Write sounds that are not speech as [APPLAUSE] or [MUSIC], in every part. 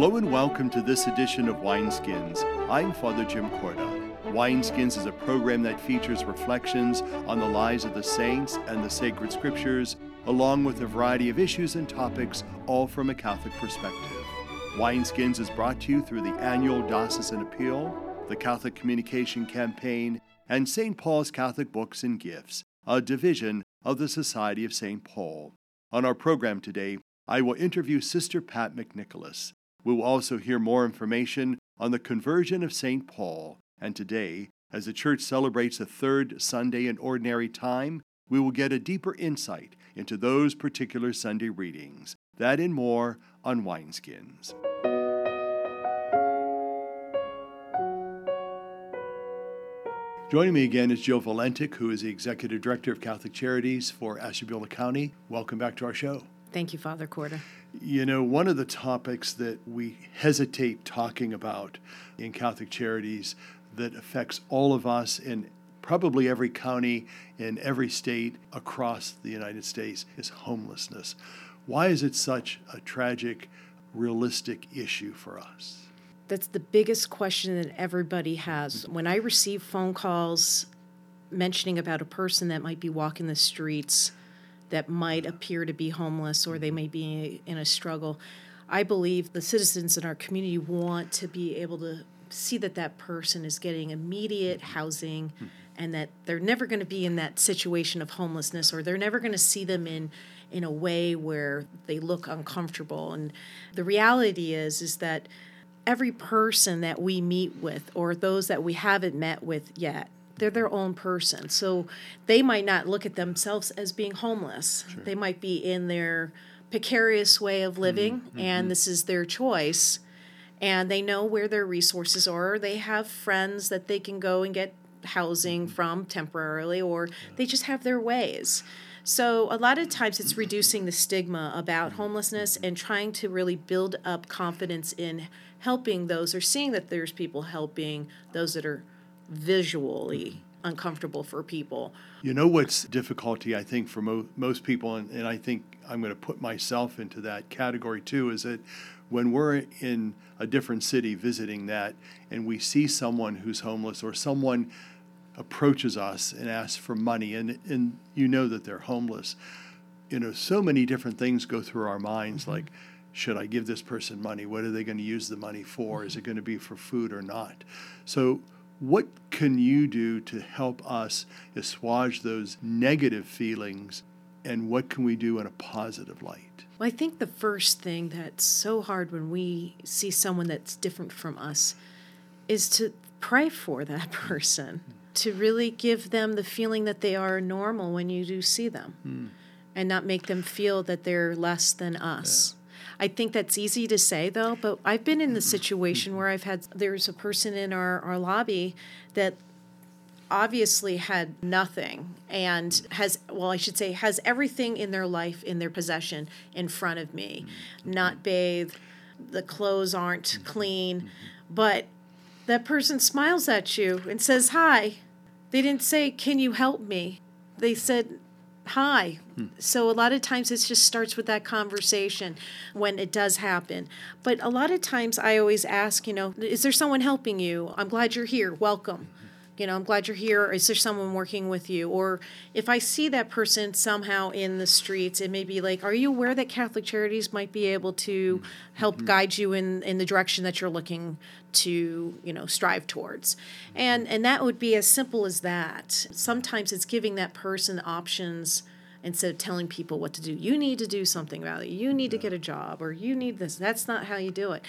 Hello and welcome to this edition of Wineskins. I'm Father Jim Korda. Wineskins is a program that features reflections on the lives of the saints and the sacred scriptures, along with a variety of issues and topics, all from a Catholic perspective. Wineskins is brought to you through the annual Diocesan Appeal, the Catholic Communication Campaign, and St. Paul's Catholic Books and Gifts, a division of the Society of St. Paul. On our program today, I will interview Sister Pat McNicholas. We will also hear more information on the conversion of St. Paul. And today, as the Church celebrates the third Sunday in Ordinary Time, we will get a deeper insight into those particular Sunday readings. That and more on Wineskins. Joining me again is Joe Valentic, who is the Executive Director of Catholic Charities for Ashtabula County. Welcome back to our show. Thank you, Father Korda. You know, one of the topics that we hesitate talking about in Catholic Charities that affects all of us in probably every county in every state across the United States is homelessness. Why is it such a tragic, realistic issue for us? That's the biggest question that everybody has. When I receive phone calls mentioning about a person that might be walking the streets that might appear to be homeless or they may be in a struggle, I believe the citizens in our community want to be able to see that that person is getting immediate housing and that they're never going to be in that situation of homelessness or they're never going to see them in in a way where they look uncomfortable. And the reality is is that every person that we meet with or those that we haven't met with yet they're their own person. So they might not look at themselves as being homeless. Sure. they might be in their precarious way of living mm-hmm. and this is their choice and they know where their resources are. They have friends that they can go and get housing mm-hmm. from temporarily or they just have their ways. So, a lot of times it's reducing the stigma about homelessness and trying to really build up confidence in helping those or seeing that there's people helping those that are visually uncomfortable for people. You know what's difficulty, I think, for mo- most people, and, and I think I'm going to put myself into that category too, is that when we're in a different city visiting that and we see someone who's homeless or someone approaches us and asks for money and, and you know that they're homeless, you know, so many different things go through our minds mm-hmm. like, should I give this person money? What are they going to use the money for? Is it going to be for food or not? So, what can you do to help us assuage those negative feelings? And what can we do in a positive light? Well, I think the first thing that's so hard when we see someone that's different from us is to pray for that [LAUGHS] person, to really give them the feeling that they are normal when you do see them, mm. and not make them feel that they're less than us. Yeah. I think that's easy to say though, but I've been in the situation where I've had there's a person in our, our lobby that obviously had nothing and has well i should say has everything in their life in their possession in front of me. Not bathed the clothes aren't clean but that person smiles at you and says hi. They didn't say can you help me? They said hi. Hmm. So a lot of times it just starts with that conversation when it does happen. But a lot of times I always ask, you know, is there someone helping you? I'm glad you're here. Welcome. You know, I'm glad you're here. Is there someone working with you? Or if I see that person somehow in the streets, it may be like, are you aware that Catholic Charities might be able to help mm-hmm. guide you in, in the direction that you're looking to, you know, strive towards? And and that would be as simple as that. Sometimes it's giving that person options instead of telling people what to do. You need to do something about it. You need yeah. to get a job or you need this. That's not how you do it.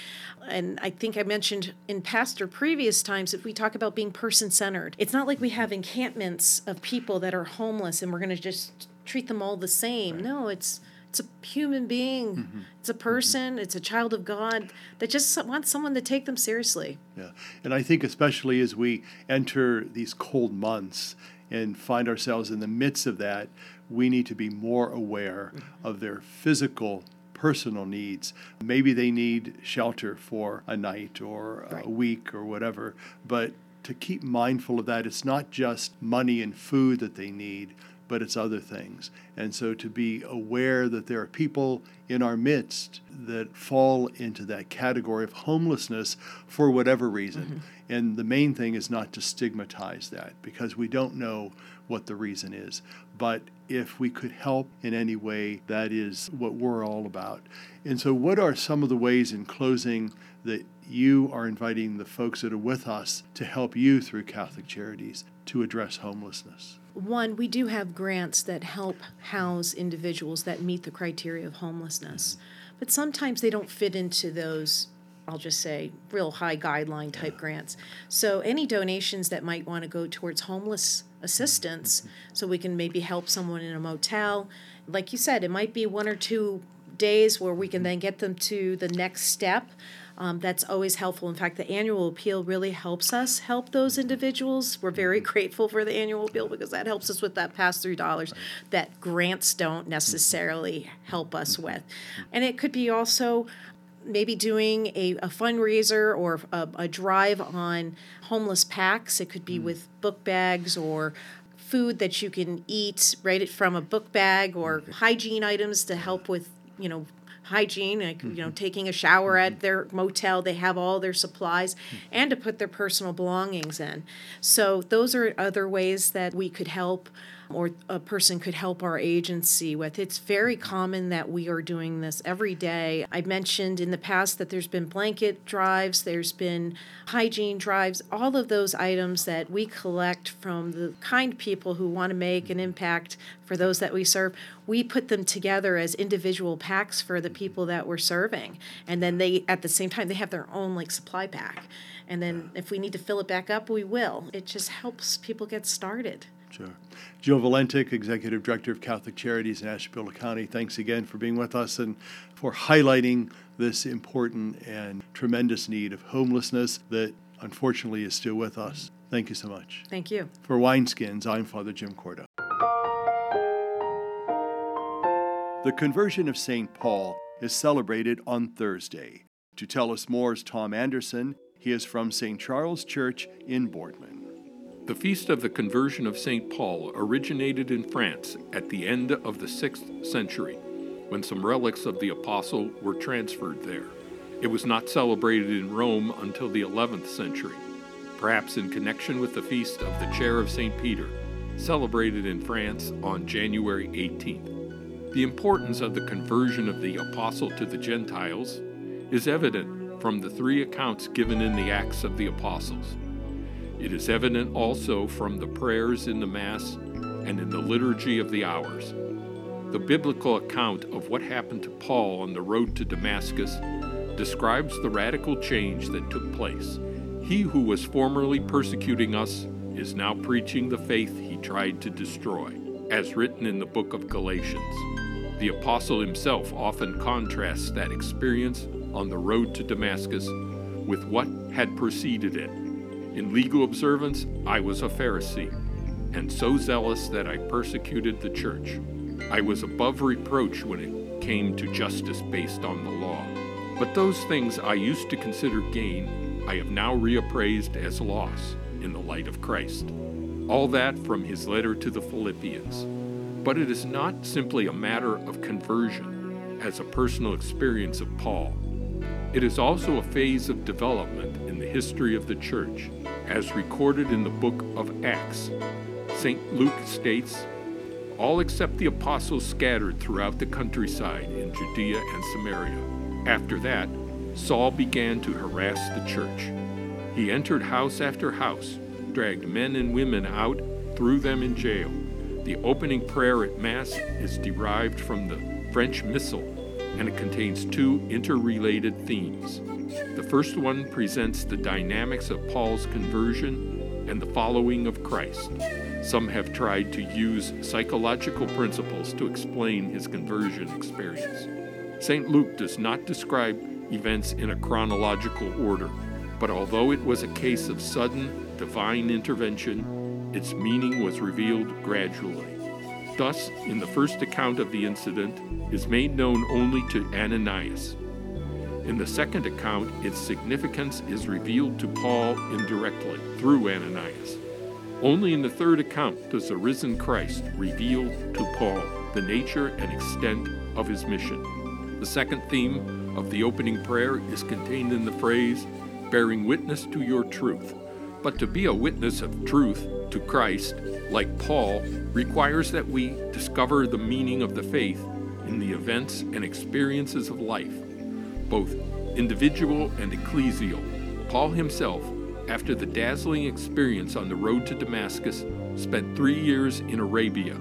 And I think I mentioned in past or previous times that we talk about being person centered. It's not like we have encampments of people that are homeless and we're going to just treat them all the same. Right. No, it's it's a human being. Mm-hmm. It's a person. Mm-hmm. It's a child of God that just wants someone to take them seriously. Yeah, and I think especially as we enter these cold months and find ourselves in the midst of that, we need to be more aware of their physical personal needs. Maybe they need shelter for a night or right. a week or whatever, but to keep mindful of that, it's not just money and food that they need, but it's other things. And so to be aware that there are people in our midst that fall into that category of homelessness for whatever reason. Mm-hmm. And the main thing is not to stigmatize that because we don't know what the reason is. But if we could help in any way, that is what we're all about. And so, what are some of the ways in closing that you are inviting the folks that are with us to help you through Catholic Charities to address homelessness? One, we do have grants that help house individuals that meet the criteria of homelessness, but sometimes they don't fit into those. I'll just say real high guideline type grants. So, any donations that might want to go towards homeless assistance, so we can maybe help someone in a motel, like you said, it might be one or two days where we can then get them to the next step um, that's always helpful. In fact, the annual appeal really helps us help those individuals. We're very mm-hmm. grateful for the annual appeal because that helps us with that pass through dollars that grants don't necessarily help us with. And it could be also maybe doing a, a fundraiser or a, a, drive on homeless packs. It could be mm. with book bags or food that you can eat right from a book bag or mm-hmm. hygiene items to help with you know hygiene, like mm-hmm. you know, mm-hmm. taking a shower mm-hmm. at their motel. They have all their supplies, mm-hmm. and to put their personal belongings in. So those are other ways that we could help or a person could help our agency with. It's very common that we are doing this every day. I mentioned in the past that there's been blanket drives, there's been hygiene drives, all of those items that we collect from the kind people who want to make an impact for those that we serve. We put them together as individual packs for the people that we're serving. And then they at the same time they have their own like supply pack. And then if we need to fill it back up, we will. It just helps people get started. Sure. Jill Valentic, Executive Director of Catholic Charities in Ashtabula County, thanks again for being with us and for highlighting this important and tremendous need of homelessness that unfortunately is still with us. Thank you so much. Thank you. For Wineskins, I'm Father Jim Korda. The conversion of St. Paul is celebrated on Thursday. To tell us more is Tom Anderson. He is from St. Charles Church in Boardman. The Feast of the Conversion of St. Paul originated in France at the end of the 6th century, when some relics of the apostle were transferred there. It was not celebrated in Rome until the 11th century, perhaps in connection with the Feast of the Chair of St. Peter, celebrated in France on January 18th. The importance of the conversion of the apostle to the Gentiles is evident from the three accounts given in the Acts of the Apostles. It is evident also from the prayers in the Mass and in the liturgy of the hours. The biblical account of what happened to Paul on the road to Damascus describes the radical change that took place. He who was formerly persecuting us is now preaching the faith he tried to destroy, as written in the book of Galatians. The apostle himself often contrasts that experience on the road to Damascus with what had preceded it. In legal observance, I was a Pharisee, and so zealous that I persecuted the church. I was above reproach when it came to justice based on the law. But those things I used to consider gain, I have now reappraised as loss in the light of Christ. All that from his letter to the Philippians. But it is not simply a matter of conversion as a personal experience of Paul. It is also a phase of development in the history of the church as recorded in the book of Acts. St. Luke states, All except the apostles scattered throughout the countryside in Judea and Samaria. After that, Saul began to harass the church. He entered house after house, dragged men and women out, threw them in jail. The opening prayer at Mass is derived from the French Missal, and it contains two interrelated themes. The first one presents the dynamics of Paul's conversion and the following of Christ. Some have tried to use psychological principles to explain his conversion experience. St. Luke does not describe events in a chronological order, but although it was a case of sudden divine intervention, its meaning was revealed gradually. Thus, in the first account of the incident, is made known only to Ananias, in the second account, its significance is revealed to Paul indirectly through Ananias. Only in the third account does the risen Christ reveal to Paul the nature and extent of his mission. The second theme of the opening prayer is contained in the phrase, bearing witness to your truth. But to be a witness of truth to Christ, like Paul, requires that we discover the meaning of the faith in the events and experiences of life, both individual and ecclesial. Paul himself, after the dazzling experience on the road to Damascus, spent three years in Arabia,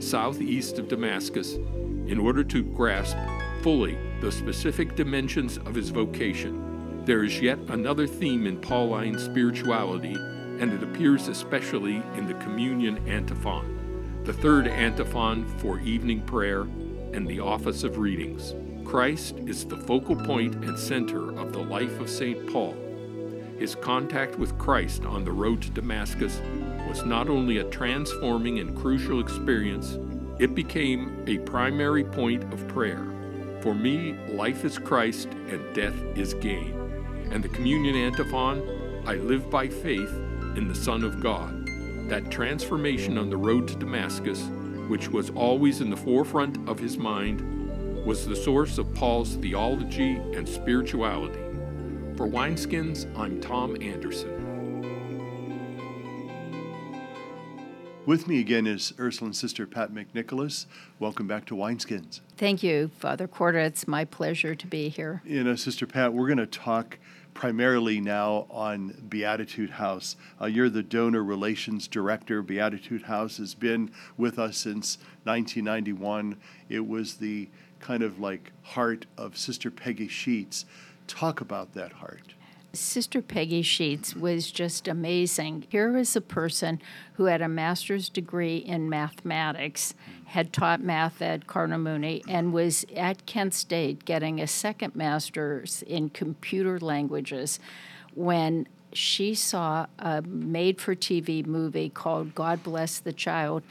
southeast of Damascus, in order to grasp fully the specific dimensions of his vocation. There is yet another theme in Pauline spirituality, and it appears especially in the communion antiphon, the third antiphon for evening prayer and the office of readings. Christ is the focal point and center of the life of St. Paul. His contact with Christ on the road to Damascus was not only a transforming and crucial experience, it became a primary point of prayer. For me, life is Christ and death is gain. And the communion antiphon, I live by faith in the Son of God. That transformation on the road to Damascus, which was always in the forefront of his mind, was the source of Paul's theology and spirituality. For Wineskins, I'm Tom Anderson. With me again is Ursuline sister Pat McNicholas. Welcome back to Wineskins. Thank you, Father Korda. It's my pleasure to be here. You know, Sister Pat, we're going to talk primarily now on Beatitude House. Uh, you're the donor relations director. Beatitude House has been with us since 1991. It was the kind of like heart of Sister Peggy Sheets. Talk about that heart. Sister Peggy Sheets was just amazing. Here was a person who had a master's degree in mathematics, had taught math at Cardinal Mooney, and was at Kent State getting a second master's in computer languages when she saw a made for TV movie called God Bless the Child.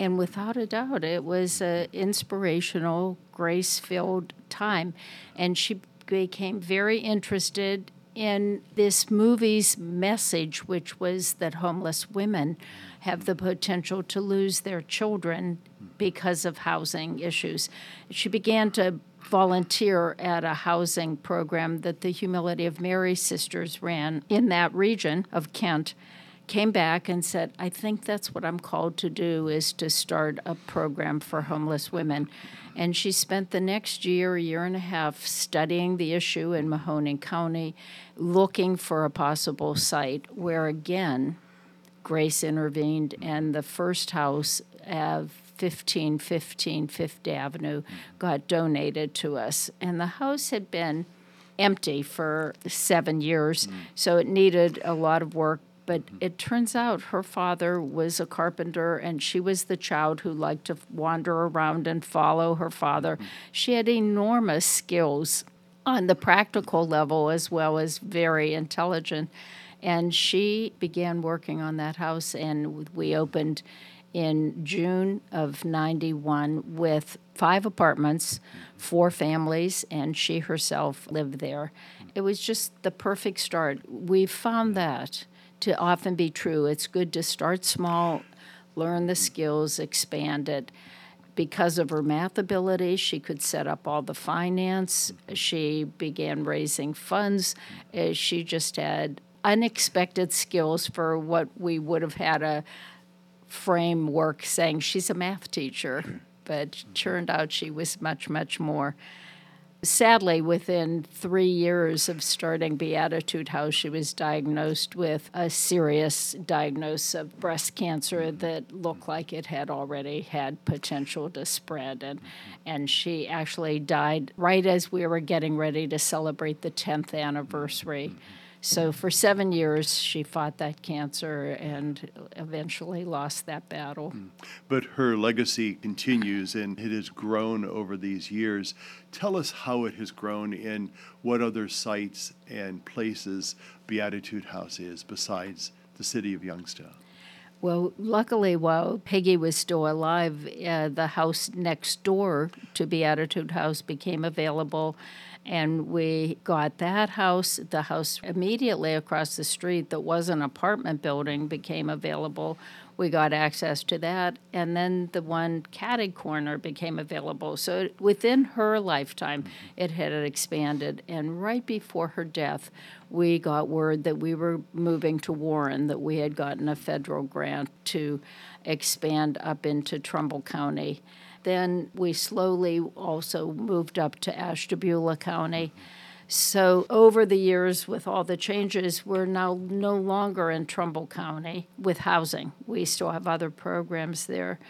And without a doubt, it was an inspirational, grace filled time. And she became very interested in this movie's message, which was that homeless women have the potential to lose their children because of housing issues. She began to volunteer at a housing program that the Humility of Mary Sisters ran in that region of Kent came back and said, I think that's what I'm called to do is to start a program for homeless women. And she spent the next year, year and a half, studying the issue in Mahoning County, looking for a possible site where, again, Grace intervened, and the first house of 1515 Fifth Avenue got donated to us. And the house had been empty for seven years, mm. so it needed a lot of work but it turns out her father was a carpenter and she was the child who liked to wander around and follow her father. She had enormous skills on the practical level as well as very intelligent. And she began working on that house, and we opened in June of 91 with five apartments, four families, and she herself lived there. It was just the perfect start. We found that to often be true. It's good to start small, learn the skills, expand it. Because of her math ability, she could set up all the finance. She began raising funds. Uh, she just had unexpected skills for what we would have had a framework saying she's a math teacher, but turned out she was much, much more. Sadly, within three years of starting Beatitude House, she was diagnosed with a serious diagnosis of breast cancer that looked like it had already had potential to spread. And, and she actually died right as we were getting ready to celebrate the 10th anniversary. So for seven years, she fought that cancer and eventually lost that battle. Hmm. But her legacy continues and it has grown over these years. Tell us how it has grown and what other sites and places Beatitude House is besides the city of Youngstown. Well, luckily, while Peggy was still alive, uh, the house next door to Beatitude House became available And we got that house. The house immediately across the street that was an apartment building became available. We got access to that. And then the one catty corner became available. So within her lifetime, mm-hmm. it had expanded. And right before her death, we got word that we were moving to Warren, that we had gotten a federal grant to expand up into Trumbull County. Then we slowly also moved up to Ashtabula County. So, over the years, with all the changes, we're now no longer in Trumbull County with housing. We still have other programs there,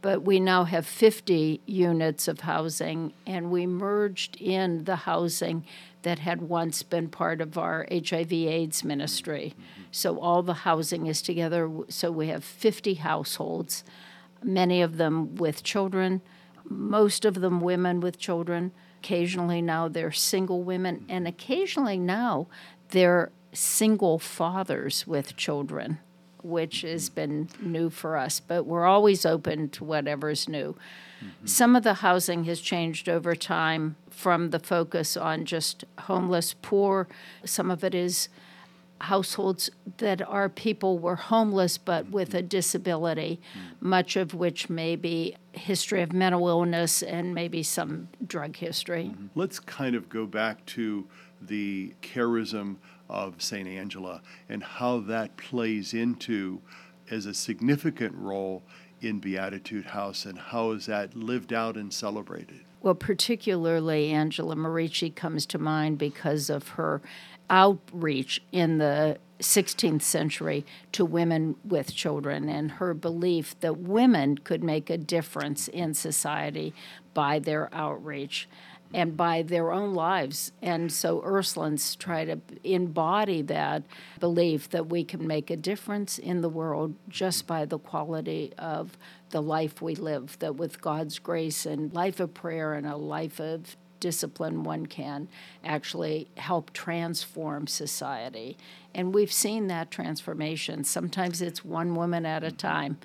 but we now have 50 units of housing, and we merged in the housing that had once been part of our HIV/AIDS ministry. So, all the housing is together. So, we have 50 households, many of them with children, most of them women with children Occasionally now they're single women, and occasionally now they're single fathers with children, which has been new for us. But we're always open to whatever's new. Mm-hmm. Some of the housing has changed over time from the focus on just homeless, poor. Some of it is households that are people were homeless but with a disability, much of which may be history of mental illness and maybe some drug history. Mm-hmm. Let's kind of go back to the charism of St. Angela and how that plays into as a significant role in Beatitude House and how is that lived out and celebrated? Well, particularly Angela Merici comes to mind because of her outreach in the 16th century to women with children and her belief that women could make a difference in society by their outreach and by their own lives. And so Ursulines try to embody that belief that we can make a difference in the world just by the quality of the life we live, that with God's grace and life of prayer and a life of discipline, one can actually help transform society. And we've seen that transformation. Sometimes it's one woman at a time,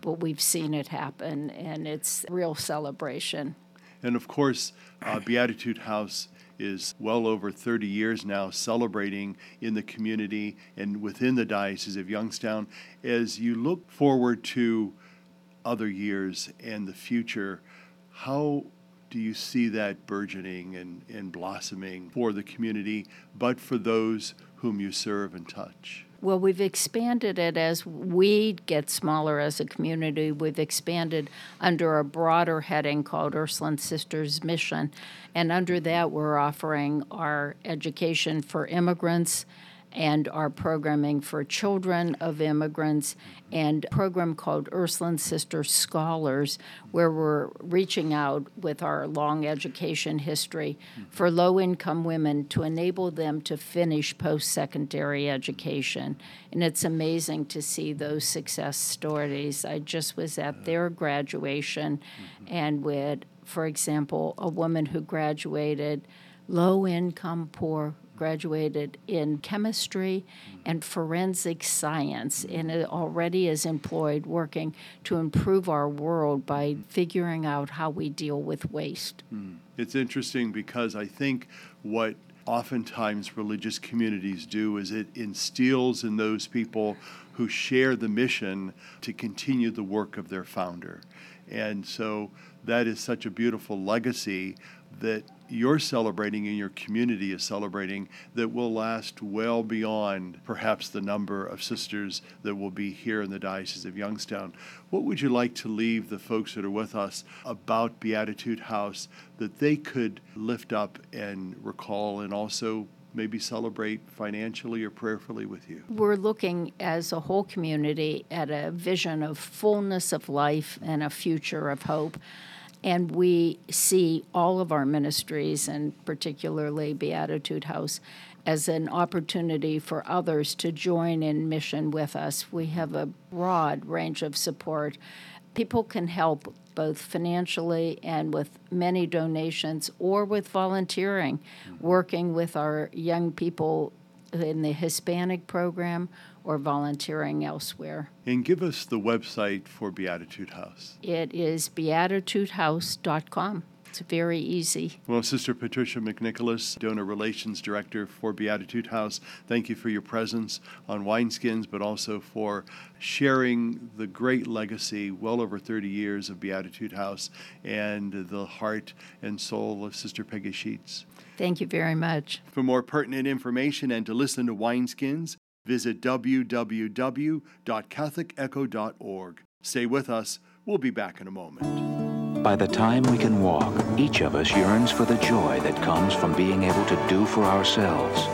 but we've seen it happen, and it's real celebration. And of course, uh, Beatitude House is well over 30 years now celebrating in the community and within the Diocese of Youngstown. As you look forward to other years and the future, how do you see that burgeoning and, and blossoming for the community, but for those whom you serve and touch? Well, we've expanded it as we get smaller as a community. We've expanded under a broader heading called Ursuline Sisters Mission. And under that, we're offering our education for immigrants and our programming for children of immigrants and a program called Ursuline Sister Scholars, where we're reaching out with our long education history for low income women to enable them to finish post secondary education. And it's amazing to see those success stories. I just was at their graduation mm-hmm. and with, for example, a woman who graduated low income poor graduated in chemistry and forensic science and it already is employed working to improve our world by figuring out how we deal with waste. Mm. It's interesting because I think what oftentimes religious communities do is it instills in those people who share the mission to continue the work of their founder. And so that is such a beautiful legacy that you're celebrating and your community is celebrating that will last well beyond perhaps the number of sisters that will be here in the Diocese of Youngstown. What would you like to leave the folks that are with us about Beatitude House that they could lift up and recall and also maybe celebrate financially or prayerfully with you? We're looking as a whole community at a vision of fullness of life and a future of hope. And we see all of our ministries, and particularly Beatitude House, as an opportunity for others to join in mission with us. We have a broad range of support. People can help both financially and with many donations or with volunteering, working with our young people in the Hispanic program or volunteering elsewhere. And give us the website for Beatitude House. It is beatitudehouse.com. It's very easy. Well, Sister Patricia McNicholas, Donor Relations Director for Beatitude House, thank you for your presence on Wineskins, but also for sharing the great legacy, well over 30 years of Beatitude House, and the heart and soul of Sister Peggy Sheets. Thank you very much. For more pertinent information and to listen to Wineskins, visit www.catholicecho.org. Stay with us. We'll be back in a moment. By the time we can walk, each of us yearns for the joy that comes from being able to do for ourselves.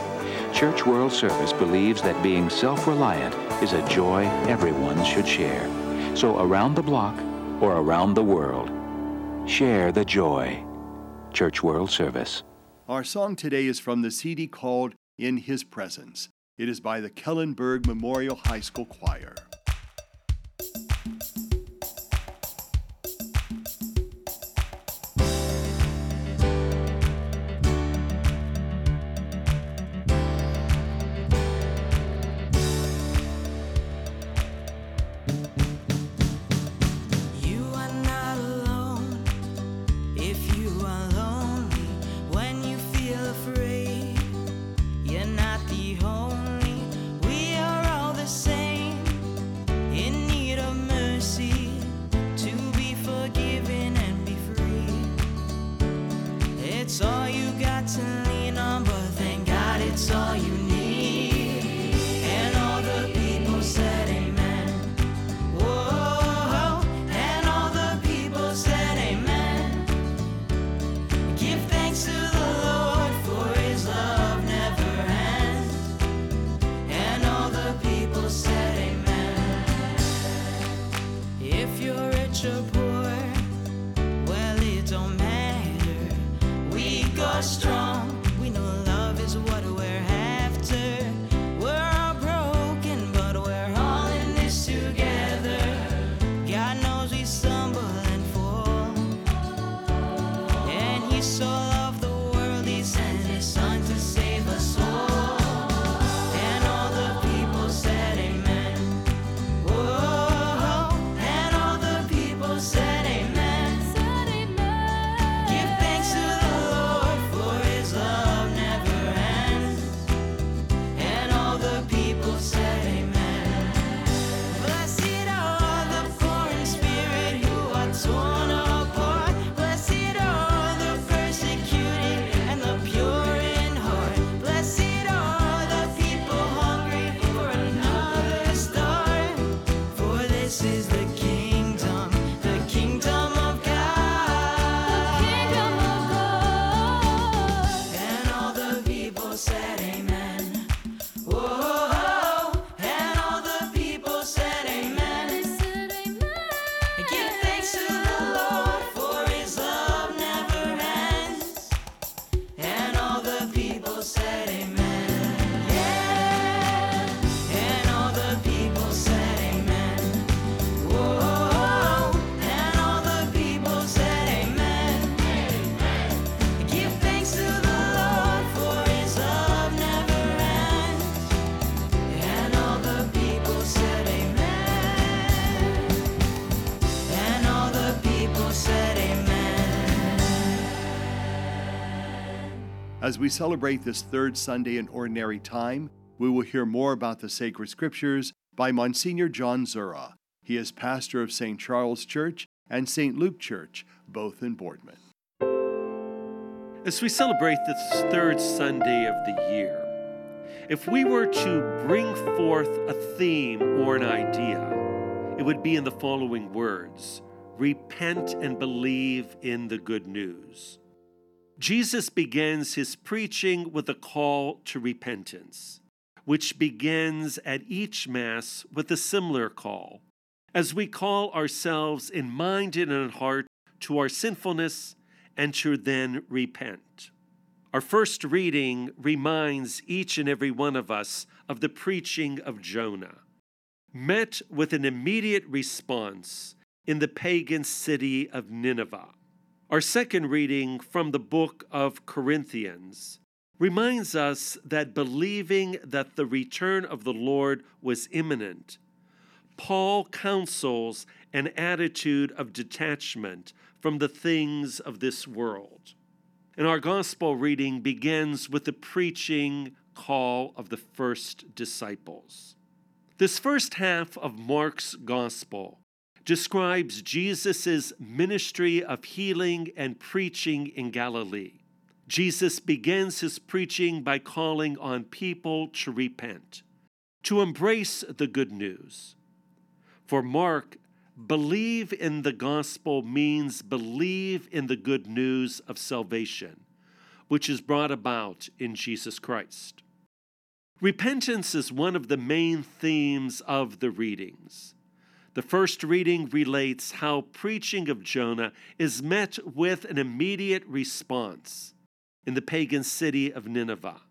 Church World Service believes that being self-reliant is a joy everyone should share. So around the block or around the world, share the joy. Church World Service. Our song today is from the CD called In His Presence. It is by the Kellenberg Memorial High School Choir. it's all you got to lean on, but thank God it's all you need. As we celebrate this third Sunday in Ordinary Time, we will hear more about the sacred scriptures by Monsignor John Zuraw. He is pastor of St. Charles Church and St. Luke Church, both in Boardman. As we celebrate this third Sunday of the year, if we were to bring forth a theme or an idea, it would be in the following words Repent and believe in the good news. Jesus begins his preaching with a call to repentance, which begins at each Mass with a similar call, as we call ourselves in mind and in heart to our sinfulness and to then repent. Our first reading reminds each and every one of us of the preaching of Jonah, met with an immediate response in the pagan city of Nineveh. Our second reading from the book of Corinthians reminds us that believing that the return of the Lord was imminent, Paul counsels an attitude of detachment from the things of this world. And our gospel reading begins with the preaching call of the first disciples. This first half of Mark's gospel describes Jesus' ministry of healing and preaching in Galilee. Jesus begins his preaching by calling on people to repent, to embrace the good news. For Mark, believe in the gospel means believe in the good news of salvation, which is brought about in Jesus Christ. Repentance is one of the main themes of the readings. The first reading relates how preaching of Jonah is met with an immediate response in the pagan city of Nineveh.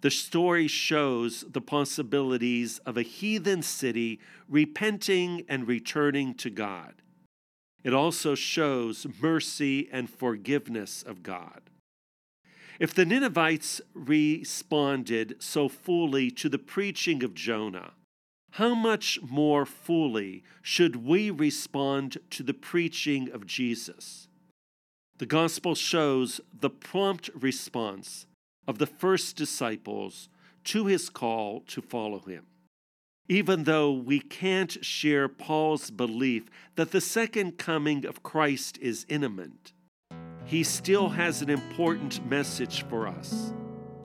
The story shows the possibilities of a heathen city repenting and returning to God. It also shows mercy and forgiveness of God. If the Ninevites responded so fully to the preaching of Jonah, how much more fully should we respond to the preaching of Jesus? The gospel shows the prompt response of the first disciples to his call to follow him. Even though we can't share Paul's belief that the second coming of Christ is imminent, he still has an important message for us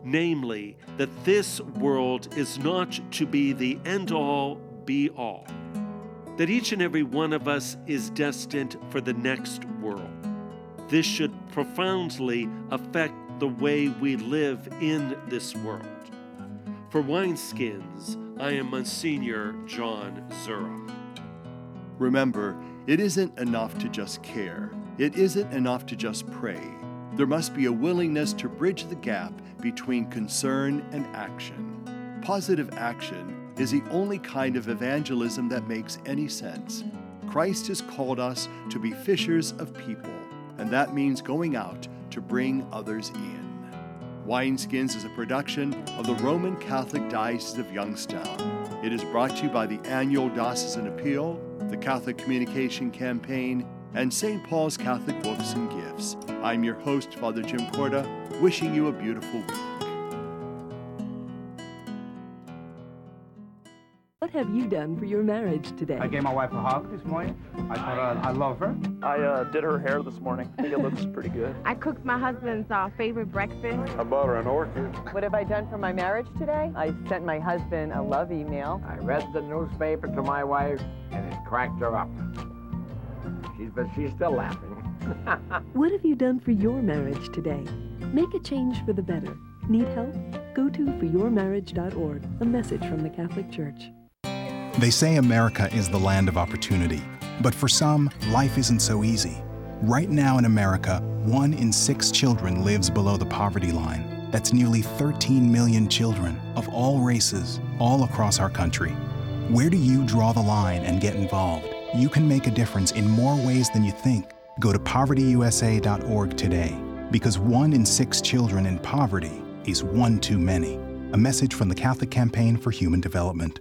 namely, that this world is not to be the end all, be all. That each and every one of us is destined for the next world. This should profoundly affect the way we live in this world. For Wineskins, I am Monsignor John Zuraw. Remember, it isn't enough to just care. It isn't enough to just pray. There must be a willingness to bridge the gap between concern and action. Positive action is the only kind of evangelism that makes any sense. Christ has called us to be fishers of people, and that means going out to bring others in. Wineskins is a production of the Roman Catholic Diocese of Youngstown. It is brought to you by the annual Diocesan Appeal, the Catholic Communication Campaign, and St. Paul's Catholic Books and Gifts. I'm your host, Father Jim Korda, wishing you a beautiful week. What have you done for your marriage today? I gave my wife a hug this morning. I told her I love her. I uh, did her hair this morning. I think it looks pretty good. I cooked my husband's uh, favorite breakfast. I bought her an orchid. What have I done for my marriage today? I sent my husband a love email. I read the newspaper to my wife, and it cracked her up. She's, but she's still laughing. [LAUGHS] what have you done for your marriage today? Make a change for the better. Need help? Go to foryourmarriage.org, a message from the Catholic Church. They say America is the land of opportunity, but for some, life isn't so easy. Right now in America, one in six children lives below the poverty line. That's nearly 13 million children of all races, all across our country. Where do you draw the line and get involved? You can make a difference in more ways than you think. Go to povertyusa.org today, because one in six children in poverty is one too many. A message from the Catholic Campaign for Human Development.